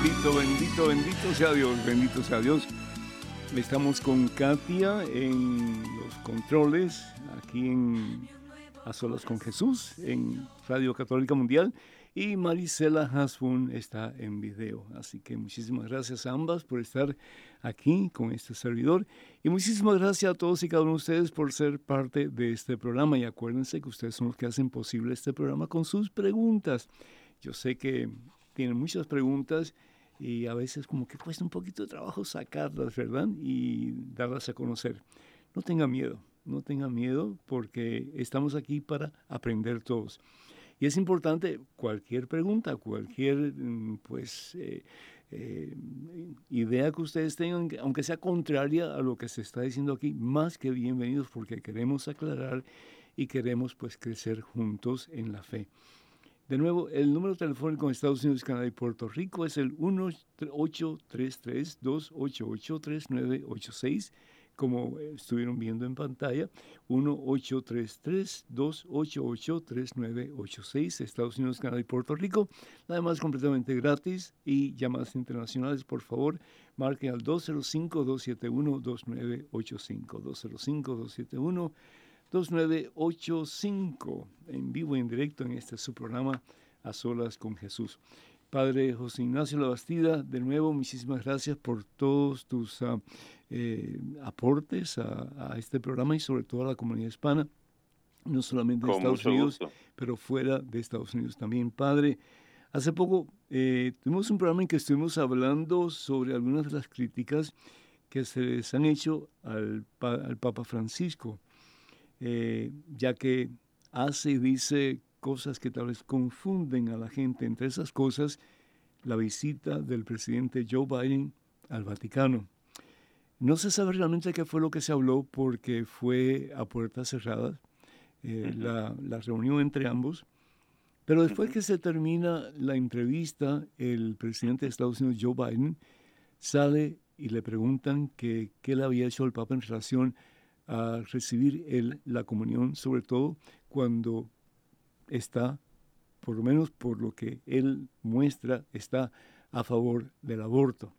Bendito, bendito, bendito, sea Dios, bendito sea Dios. Estamos con Katia en los controles, aquí en A Solas con Jesús, en Radio Católica Mundial, y Marisela Hasbun está en video. Así que muchísimas gracias a ambas por estar aquí con este servidor, y muchísimas gracias a todos y cada uno de ustedes por ser parte de este programa. Y acuérdense que ustedes son los que hacen posible este programa con sus preguntas. Yo sé que tienen muchas preguntas y a veces como que cuesta un poquito de trabajo sacarlas, ¿verdad? Y darlas a conocer. No tenga miedo, no tenga miedo porque estamos aquí para aprender todos. Y es importante cualquier pregunta, cualquier mm, pues eh, eh, idea que ustedes tengan, aunque sea contraria a lo que se está diciendo aquí, más que bienvenidos porque queremos aclarar y queremos pues crecer juntos en la fe. De nuevo, el número telefónico en Estados Unidos, Canadá y Puerto Rico es el 1833-288-3986, como estuvieron viendo en pantalla, 1833-288-3986, Estados Unidos, Canadá y Puerto Rico. Además, completamente gratis y llamadas internacionales, por favor, marquen al 205-271-2985, 205-271-2985, en vivo y en directo en este su programa A Solas con Jesús. Padre José Ignacio Labastida, de nuevo, muchísimas gracias por todos tus uh, eh, aportes a, a, este programa y sobre todo a la comunidad hispana, no solamente de Estados Unidos, gusto. pero fuera de Estados Unidos también. Padre, hace poco eh, tuvimos un programa en que estuvimos hablando sobre algunas de las críticas que se les han hecho al, al Papa Francisco, eh, ya que hace y dice cosas que tal vez confunden a la gente. Entre esas cosas, la visita del presidente Joe Biden al Vaticano. No se sabe realmente qué fue lo que se habló porque fue a puertas cerradas eh, uh -huh. la, la, reunión entre ambos. Pero después uh -huh. que se termina la entrevista, el presidente de Estados Unidos, Joe Biden, sale y le preguntan que, qué le había hecho el Papa en relación a recibir el, la comunión, sobre todo cuando está, por lo menos por lo que él muestra, está a favor del aborto.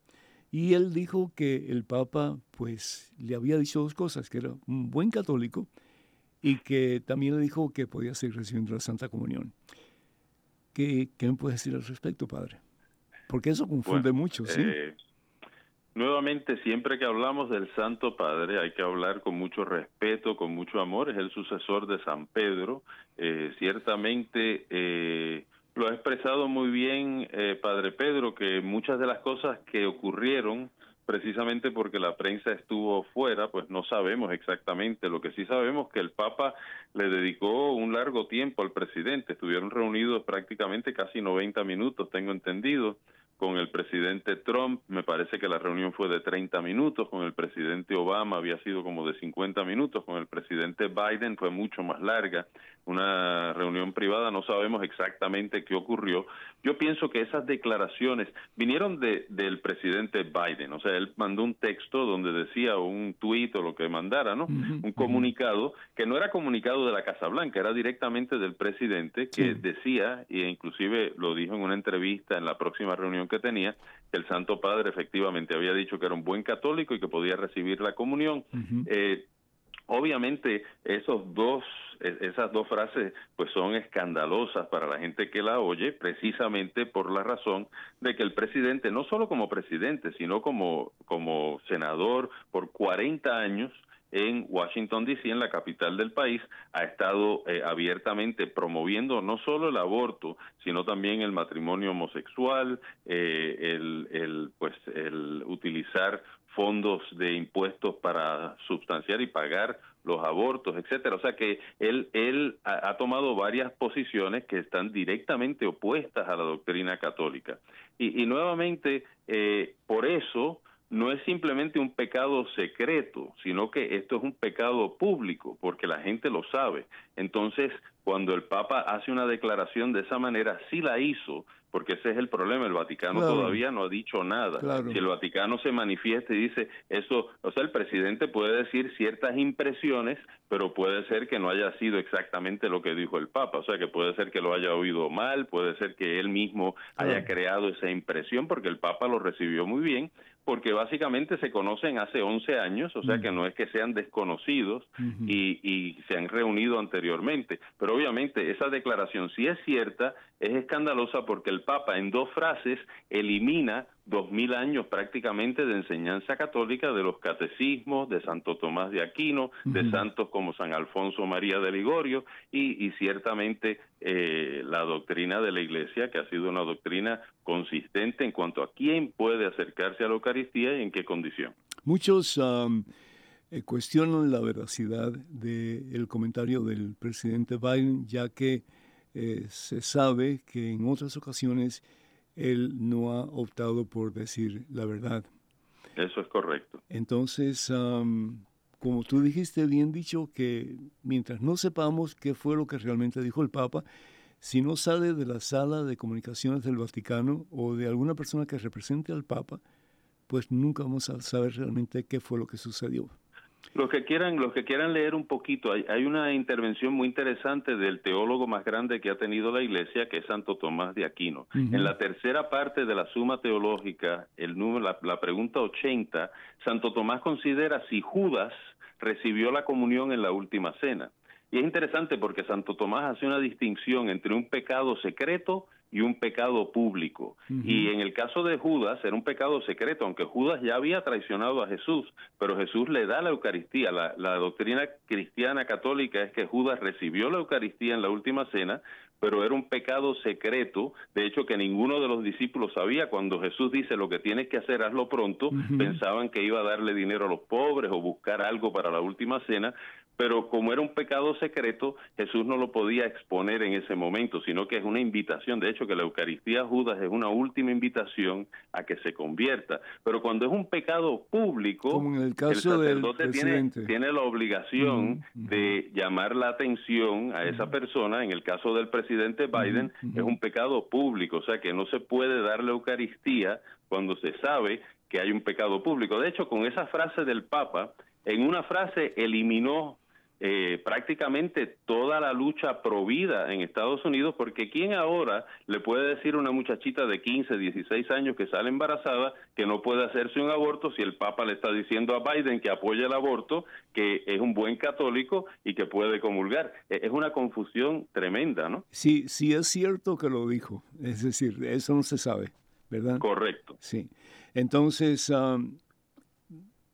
Y él dijo que el Papa, pues, le había dicho dos cosas, que era un buen católico y que también le dijo que podía seguir recibiendo la Santa Comunión. ¿Qué, qué me puede decir al respecto, Padre? Porque eso confunde bueno, mucho, ¿sí? Eh, nuevamente, siempre que hablamos del Santo Padre, hay que hablar con mucho respeto, con mucho amor. Es el sucesor de San Pedro. Eh, ciertamente eh, lo ha expresado muy bien eh, Padre Pedro, que muchas de las cosas que ocurrieron precisamente porque la prensa estuvo fuera, pues no sabemos exactamente. Lo que sí sabemos que el Papa le dedicó un largo tiempo al presidente. Estuvieron reunidos prácticamente casi 90 minutos, tengo entendido, con el presidente Trump. Me parece que la reunión fue de 30 minutos. Con el presidente Obama había sido como de 50 minutos. Con el presidente Biden fue mucho más larga. Una reunión privada, no sabemos exactamente qué ocurrió. Yo pienso que esas declaraciones vinieron de, del presidente Biden, o sea, él mandó un texto donde decía un tuit o lo que mandara, ¿no? un comunicado que no era comunicado de la Casa Blanca, era directamente del presidente que decía, e inclusive lo dijo en una entrevista en la próxima reunión que tenía, que el Santo Padre efectivamente había dicho que era un buen católico y que podía recibir la comunión. eh, obviamente esos dos esas dos frases pues son escandalosas para la gente que la oye precisamente por la razón de que el presidente no solo como presidente sino como como senador por 40 años en Washington, D.C., en la capital del país, ha estado eh, abiertamente promoviendo no solo el aborto, sino también el matrimonio homosexual, eh, el, el, pues, el utilizar fondos de impuestos para sustanciar y pagar los abortos, etcétera. O sea que él, él ha, tomado varias posiciones que están directamente opuestas a la doctrina católica. Y, nuevamente, eh, por eso no es simplemente un pecado secreto, sino que esto es un pecado público, porque la gente lo sabe. Entonces, cuando el Papa hace una declaración de esa manera, sí la hizo, porque ese es el problema, el Vaticano todavía no ha dicho nada. Si el Vaticano se manifiesta y dice eso, o sea, el presidente puede decir ciertas impresiones, pero puede ser que no haya sido exactamente lo que dijo el Papa, o sea, que puede ser que lo haya oído mal, puede ser que él mismo haya creado esa impresión, porque el Papa lo recibió muy bien, porque básicamente se conocen hace 11 años, o sea que no es que sean desconocidos y, y, se han reunido anteriormente. Pero obviamente esa declaración, si es cierta, es escandalosa porque el Papa en dos frases elimina dos mil años prácticamente de enseñanza católica de los catecismos de Santo Tomás de Aquino, de santos como San Alfonso María de Ligorio y, y ciertamente eh, la doctrina de la Iglesia, que ha sido una doctrina consistente en cuanto a quién puede acercarse a la Eucaristía y en qué condición. Muchos eh, cuestionan la veracidad del comentario del presidente Biden, ya que eh, se sabe que en otras ocasiones él no ha optado por decir la verdad. Eso es correcto. Entonces, como tú dijiste bien dicho, que mientras no sepamos qué fue lo que realmente dijo el Papa, si no sale de la sala de comunicaciones del Vaticano o de alguna persona que represente al Papa, pues nunca vamos a saber realmente qué fue lo que sucedió. Los que quieran, los que quieran leer un poquito, hay, hay, una intervención muy interesante del teólogo más grande que ha tenido la Iglesia, que es Santo Tomás de Aquino. En la tercera parte de la Suma Teológica, el número, la, la pregunta 80, Santo Tomás considera si Judas recibió la comunión en la última cena. Y es interesante porque Santo Tomás hace una distinción entre un pecado secreto y un pecado público. Y en el caso de Judas era un pecado secreto, aunque Judas ya había traicionado a Jesús, pero Jesús le da la Eucaristía. La, la, doctrina cristiana católica es que Judas recibió la Eucaristía en la última cena, pero era un pecado secreto, de hecho que ninguno de los discípulos sabía. Cuando Jesús dice lo que tienes que hacer, hazlo pronto, pensaban que iba a darle dinero a los pobres o buscar algo para la última cena, pero como era un pecado secreto, Jesús no lo podía exponer en ese momento, sino que es una invitación. De hecho, que la Eucaristía Judas es una última invitación a que se convierta. Pero cuando es un pecado público, como en el, caso el sacerdote tiene, tiene, la obligación de llamar la atención a esa persona. En el caso del presidente Biden, es un pecado público, o sea que no se puede dar la Eucaristía cuando se sabe que hay un pecado público. De hecho, con esa frase del Papa, en una frase eliminó eh, prácticamente toda la lucha provida en Estados Unidos, porque ¿quién ahora le puede decir a una muchachita de 15, 16 años que sale embarazada que no puede hacerse un aborto si el Papa le está diciendo a Biden que apoya el aborto, que es un buen católico y que puede comulgar? E, es una confusión tremenda, ¿no? Sí, sí es cierto que lo dijo, es decir, eso no se sabe, ¿verdad? Correcto. Sí. Entonces,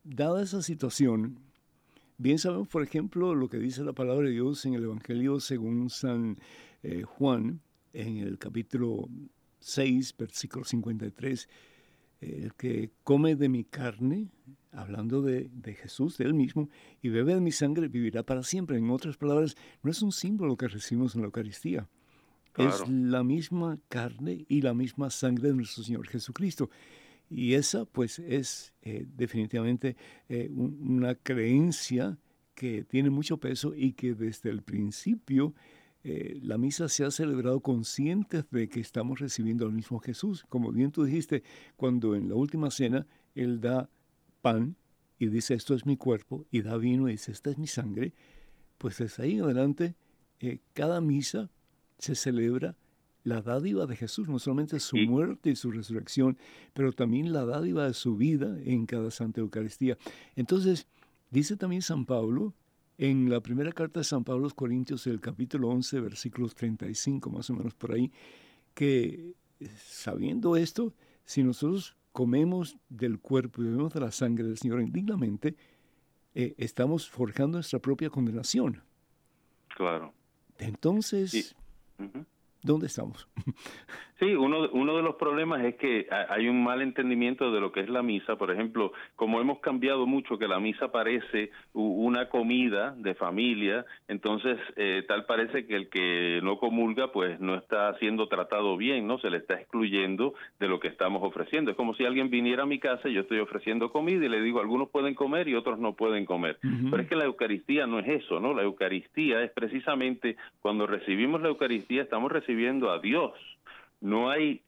dada esa situación, Bien sabemos, por ejemplo, lo que dice la palabra de Dios en el Evangelio según San eh, Juan, en el capítulo 6, versículo 53, el que come de mi carne, hablando de, Jesús, de él mismo, y bebe de mi sangre, vivirá para siempre. En otras palabras, no es un símbolo que recibimos en la Eucaristía. Es la misma carne y la misma sangre de nuestro Señor Jesucristo. Y esa pues es eh, definitivamente eh, una creencia que tiene mucho peso y que desde el principio eh, la misa se ha celebrado conscientes de que estamos recibiendo al mismo Jesús. Como bien tú dijiste, cuando en la última cena Él da pan y dice esto es mi cuerpo, y da vino y dice esta es mi sangre, pues desde ahí en adelante eh, cada misa se celebra la dádiva de Jesús, no solamente su muerte y su resurrección, pero también la dádiva de su vida en cada Santa Eucaristía. Entonces, dice también San Pablo, en la primera carta de San Pablo a los Corintios, el capítulo 11, versículos 35, más o menos por ahí, que sabiendo esto, si nosotros comemos del cuerpo y bebemos de la sangre del Señor indignamente, eh, estamos forjando nuestra propia condenación. Claro. Entonces, ¿dónde estamos? Sí, uno, uno de los problemas es que hay un mal entendimiento de lo que es la misa. Por ejemplo, como hemos cambiado mucho, que la misa parece una comida de familia, entonces eh, tal parece que el que no comulga pues no está siendo tratado bien, ¿no? Se le está excluyendo de lo que estamos ofreciendo. Es como si alguien viniera a mi casa y yo estoy ofreciendo comida y le digo, algunos pueden comer y otros no pueden comer. Pero es que la Eucaristía no es eso, ¿no? La Eucaristía es precisamente cuando recibimos la Eucaristía estamos recibiendo a Dios no hay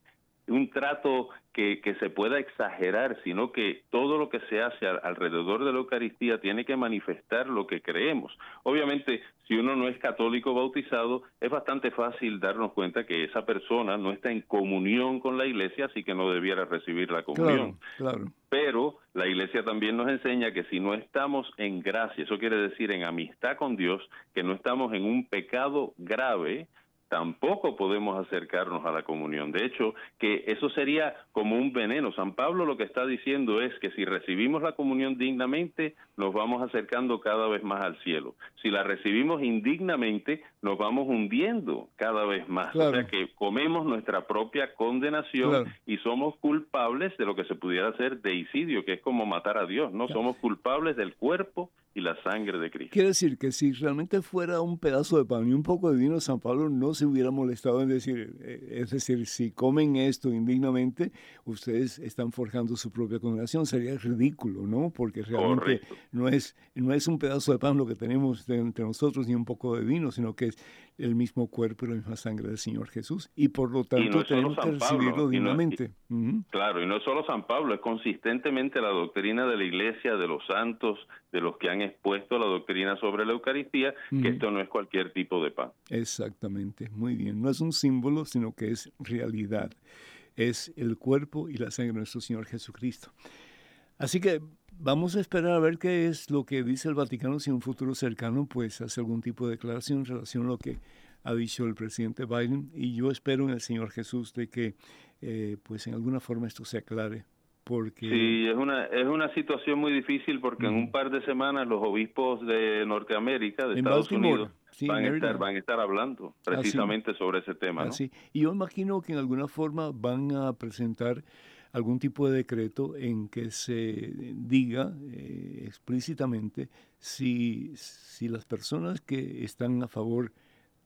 un trato que, que, se pueda exagerar, sino que todo lo que se hace alrededor de la Eucaristía tiene que manifestar lo que creemos. Obviamente, si uno no es católico bautizado, es bastante fácil darnos cuenta que esa persona no está en comunión con la Iglesia, así que no debiera recibir la comunión. claro. Pero la Iglesia también nos enseña que si no estamos en gracia, eso quiere decir en amistad con Dios, que no estamos en un pecado grave, tampoco podemos acercarnos a la comunión. De hecho, que eso sería como un veneno. San Pablo lo que está diciendo es que si recibimos la comunión dignamente, nos vamos acercando cada vez más al cielo. Si la recibimos indignamente, nos vamos hundiendo cada vez más. O sea que comemos nuestra propia condenación y somos culpables de lo que se pudiera hacer deicidio, que es como matar a Dios, ¿no? Somos culpables del cuerpo y la sangre de Cristo. Quiere decir que si realmente fuera un pedazo de pan y un poco de vino, San Pablo no se hubiera molestado en decir, eh, es decir, si comen esto indignamente, ustedes están forjando su propia condenación. Sería ridículo, ¿no? Porque realmente no es, no es un pedazo de pan lo que tenemos entre nosotros ni un poco de vino, sino que es el mismo cuerpo y la misma sangre del Señor Jesús. Y por lo tanto tenemos que recibirlo dignamente. Claro, y no es solo San Pablo, es consistentemente la doctrina de la Iglesia, de los santos, de los que han expuesto la doctrina sobre la Eucaristía, que esto no es cualquier tipo de pan. Exactamente, muy bien. No es un símbolo, sino que es realidad. Es el cuerpo y la sangre de nuestro Señor Jesucristo. Así que vamos a esperar a ver qué es lo que dice el Vaticano si en un futuro cercano pues hace algún tipo de declaración en relación a lo que ha dicho el presidente Biden y yo espero en el Señor Jesús de que eh, pues en alguna forma esto se aclare porque sí es una es una situación muy difícil porque en un par de semanas los obispos de Norteamérica de Estados Unidos van, a estar, van a estar hablando precisamente sobre ese tema ¿no? y yo imagino que en alguna forma van a presentar algún tipo de decreto en que se diga eh, explícitamente si, si las personas que están a favor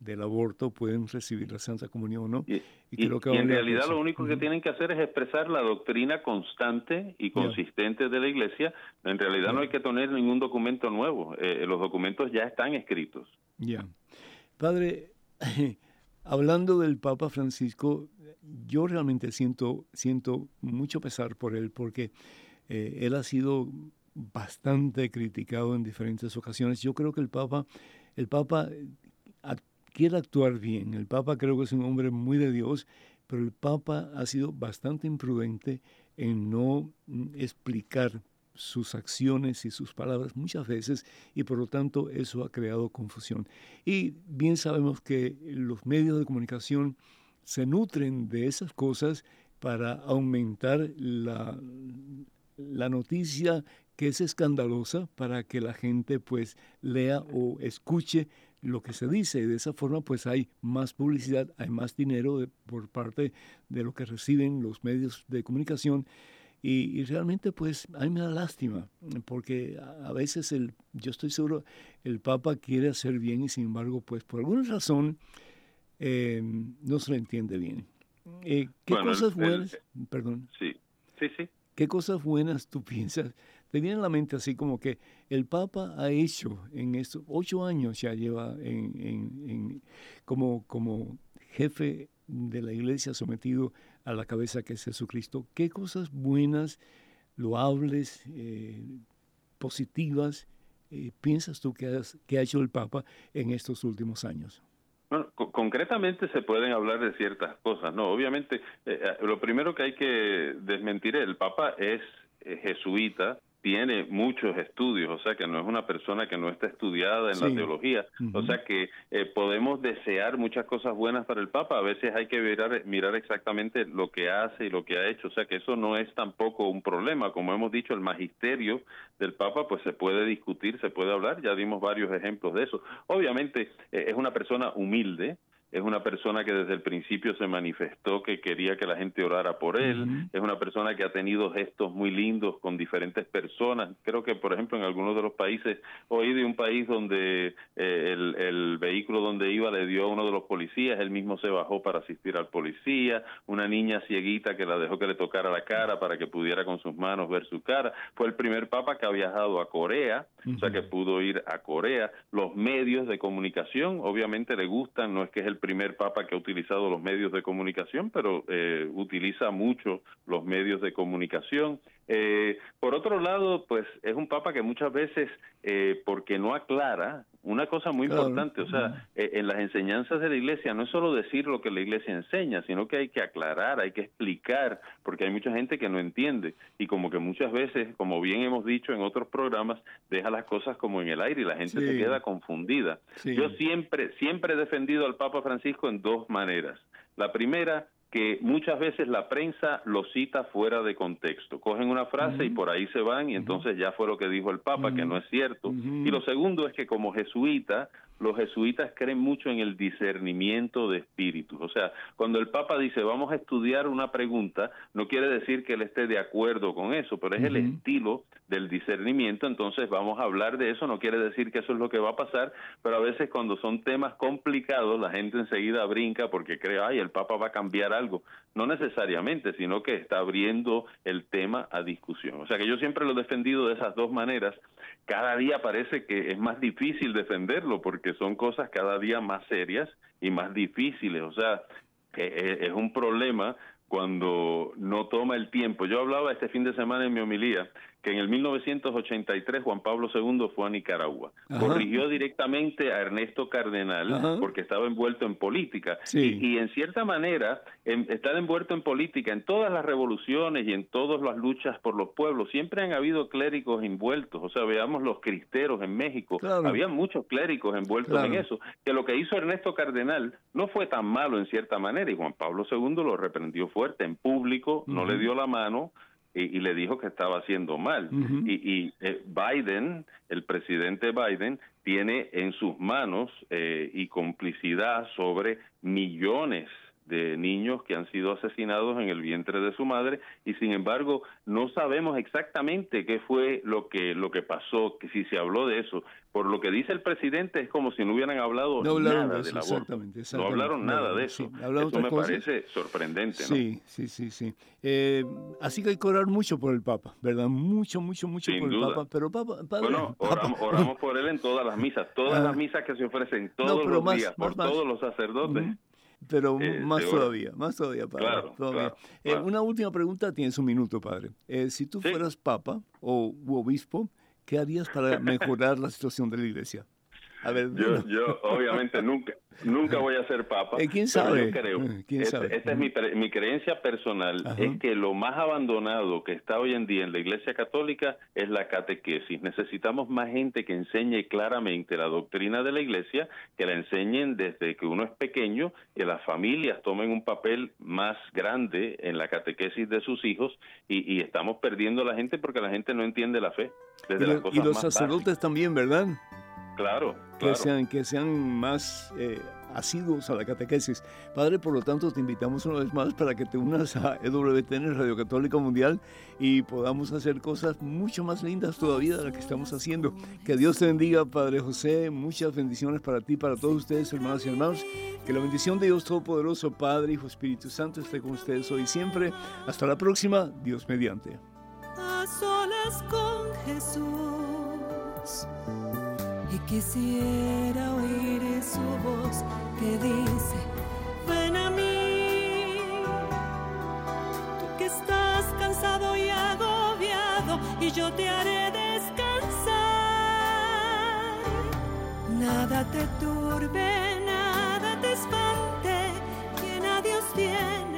del aborto pueden recibir la Santa Comunión o no. Y, en realidad lo único que tienen que hacer es expresar la doctrina constante y consistente de la Iglesia. En realidad no hay que tener ningún documento nuevo. Eh, los documentos ya están escritos. Ya. Padre, hablando del Papa Francisco, yo realmente siento, siento mucho pesar por él porque eh, él ha sido bastante criticado en diferentes ocasiones. Yo creo que el Papa, el Papa eh, quiere actuar bien. El Papa creo que es un hombre muy de Dios, pero el Papa ha sido bastante imprudente en no mm, explicar sus acciones y sus palabras muchas veces y por lo tanto eso ha creado confusión. Y bien sabemos que los medios de comunicación se nutren de esas cosas para aumentar la, la noticia que es escandalosa para que la gente pues lea o escuche lo que se dice y de esa forma pues hay más publicidad, hay más dinero por parte de lo que reciben los medios de comunicación y, realmente pues a mí me da lástima porque a, veces el, yo estoy seguro el Papa quiere hacer bien y sin embargo pues por alguna razón eh, no se le entiende bien. Eh, ¿Qué cosas buenas, perdón? Sí, sí, sí. ¿Qué cosas buenas tú piensas te viene a la mente así como que el Papa ha hecho en estos ocho años ya lleva en, como, como jefe de la iglesia sometido a la cabeza que es Jesucristo, qué cosas buenas, loables, eh, positivas, eh, piensas tú que, que ha hecho el Papa en estos últimos años? Bueno, concretamente se pueden hablar de ciertas cosas, ¿no? Obviamente, eh, lo primero que hay que desmentir, el Papa es jesuita, tiene muchos estudios, o sea que no es una persona que no está estudiada en la teología, o sea que eh, podemos desear muchas cosas buenas para el Papa, a veces hay que mirar, mirar exactamente lo que hace y lo que ha hecho, o sea que eso no es tampoco un problema, como hemos dicho, el magisterio del Papa pues se puede discutir, se puede hablar, ya dimos varios ejemplos de eso, obviamente eh, es una persona humilde, es una persona que desde el principio se manifestó que quería que la gente orara por él, es una persona que ha tenido gestos muy lindos con diferentes personas. Creo que, por ejemplo, en algunos de los países, oí de un país donde eh, el, vehículo donde iba le dio a uno de los policías, él mismo se bajó para asistir al policía, una niña cieguita que la dejó que le tocara la cara para que pudiera con sus manos ver su cara. Fue el primer papa que ha viajado a Corea, o sea que pudo ir a Corea. Los medios de comunicación, obviamente le gustan, no es que es el primer papa que ha utilizado los medios de comunicación, pero eh, utiliza mucho los medios de comunicación. Eh, por otro lado, pues es un papa que muchas veces, eh, porque no aclara, una cosa muy importante, o sea, eh, en las enseñanzas de la iglesia no es solo decir lo que la iglesia enseña, sino que hay que aclarar, hay que explicar, porque hay mucha gente que no entiende. Y como que muchas veces, como bien hemos dicho en otros programas, deja las cosas como en el aire y la gente se queda confundida. Yo siempre, siempre he defendido al Papa Francisco en dos maneras. La primera, que muchas veces la prensa lo cita fuera de contexto. Cogen una frase y por ahí se van y entonces ya fue lo que dijo el Papa, que no es cierto. Y lo segundo es que como jesuita los jesuitas creen mucho en el discernimiento de espíritus. O sea, cuando el Papa dice vamos a estudiar una pregunta, no quiere decir que él esté de acuerdo con eso, pero es el estilo del discernimiento, entonces vamos a hablar de eso, no quiere decir que eso es lo que va a pasar, pero a veces cuando son temas complicados, la gente enseguida brinca porque cree, ay, el Papa va a cambiar algo. No necesariamente, sino que está abriendo el tema a discusión. O sea que yo siempre lo he defendido de esas dos maneras cada día parece que es más difícil defenderlo porque son cosas cada día más serias y más difíciles. O sea, que es un problema cuando no toma el tiempo. Yo hablaba este fin de semana en mi homilía que en el 1983 Juan Pablo II fue a Nicaragua. Corrigió directamente a Ernesto Cardenal porque estaba envuelto en política. Y, en cierta manera, en, estar envuelto en política, en todas las revoluciones y en todas las luchas por los pueblos, siempre han habido clérigos envueltos. O sea, veamos los cristeros en México. Había muchos clérigos envueltos en eso. Que lo que hizo Ernesto Cardenal no fue tan malo en cierta manera y Juan Pablo II lo reprendió fuerte en público, no le dio la mano y, le dijo que estaba haciendo mal. Y, eh, Biden, el presidente Biden, tiene en sus manos eh, y complicidad sobre millones de niños que han sido asesinados en el vientre de su madre y sin embargo no sabemos exactamente qué fue lo que lo que pasó, que si se habló de eso. Por lo que dice el presidente es como si no hubieran hablado nada de, Exactamente, No hablaron nada de eso. eso me parece sorprendente. Sí, sí, sí, sí. Eh, así que hay que orar mucho por el Papa, ¿verdad? Mucho, mucho, mucho por el Papa. Pero Papa, bueno, oramos, por él en todas las misas, todas las misas que se ofrecen todos los días por todos los sacerdotes pero eh, más todavía, más todavía, padre. Eh, una última pregunta, tienes un minuto, padre. Eh, si tú fueras papa o obispo, ¿qué harías para mejorar la situación de la iglesia? A ver, yo, yo obviamente nunca, Nunca voy a ser papa. Eh, ¿Quién sabe? Yo creo, eh, esta es mi, mi, creencia personal, es que lo más abandonado que está hoy en día en la Iglesia Católica es la catequesis. Necesitamos más gente que enseñe claramente la doctrina de la Iglesia, que la enseñen desde que uno es pequeño, que las familias tomen un papel más grande en la catequesis de sus hijos y, estamos perdiendo a la gente porque la gente no entiende la fe. y, los sacerdotes también, ¿verdad? Claro. Que, sean, que sean más eh, asiduos a la catequesis. Padre, por lo tanto, te invitamos una vez más para que te unas a EWTN, Radio Católica Mundial, y podamos hacer cosas mucho más lindas todavía de las que estamos haciendo. Que Dios te bendiga, Padre José. Muchas bendiciones para ti, para todos ustedes, hermanas y hermanos. Que la bendición de Dios Todopoderoso, Padre, Hijo, Espíritu Santo, esté con ustedes hoy y siempre. Hasta la próxima, Dios mediante. A solas con Jesús y quisiera oír su voz que dice, ven a mí, tú que estás cansado y agobiado y yo te haré descansar. Nada te turbe, nada te espante, quien a Dios tiene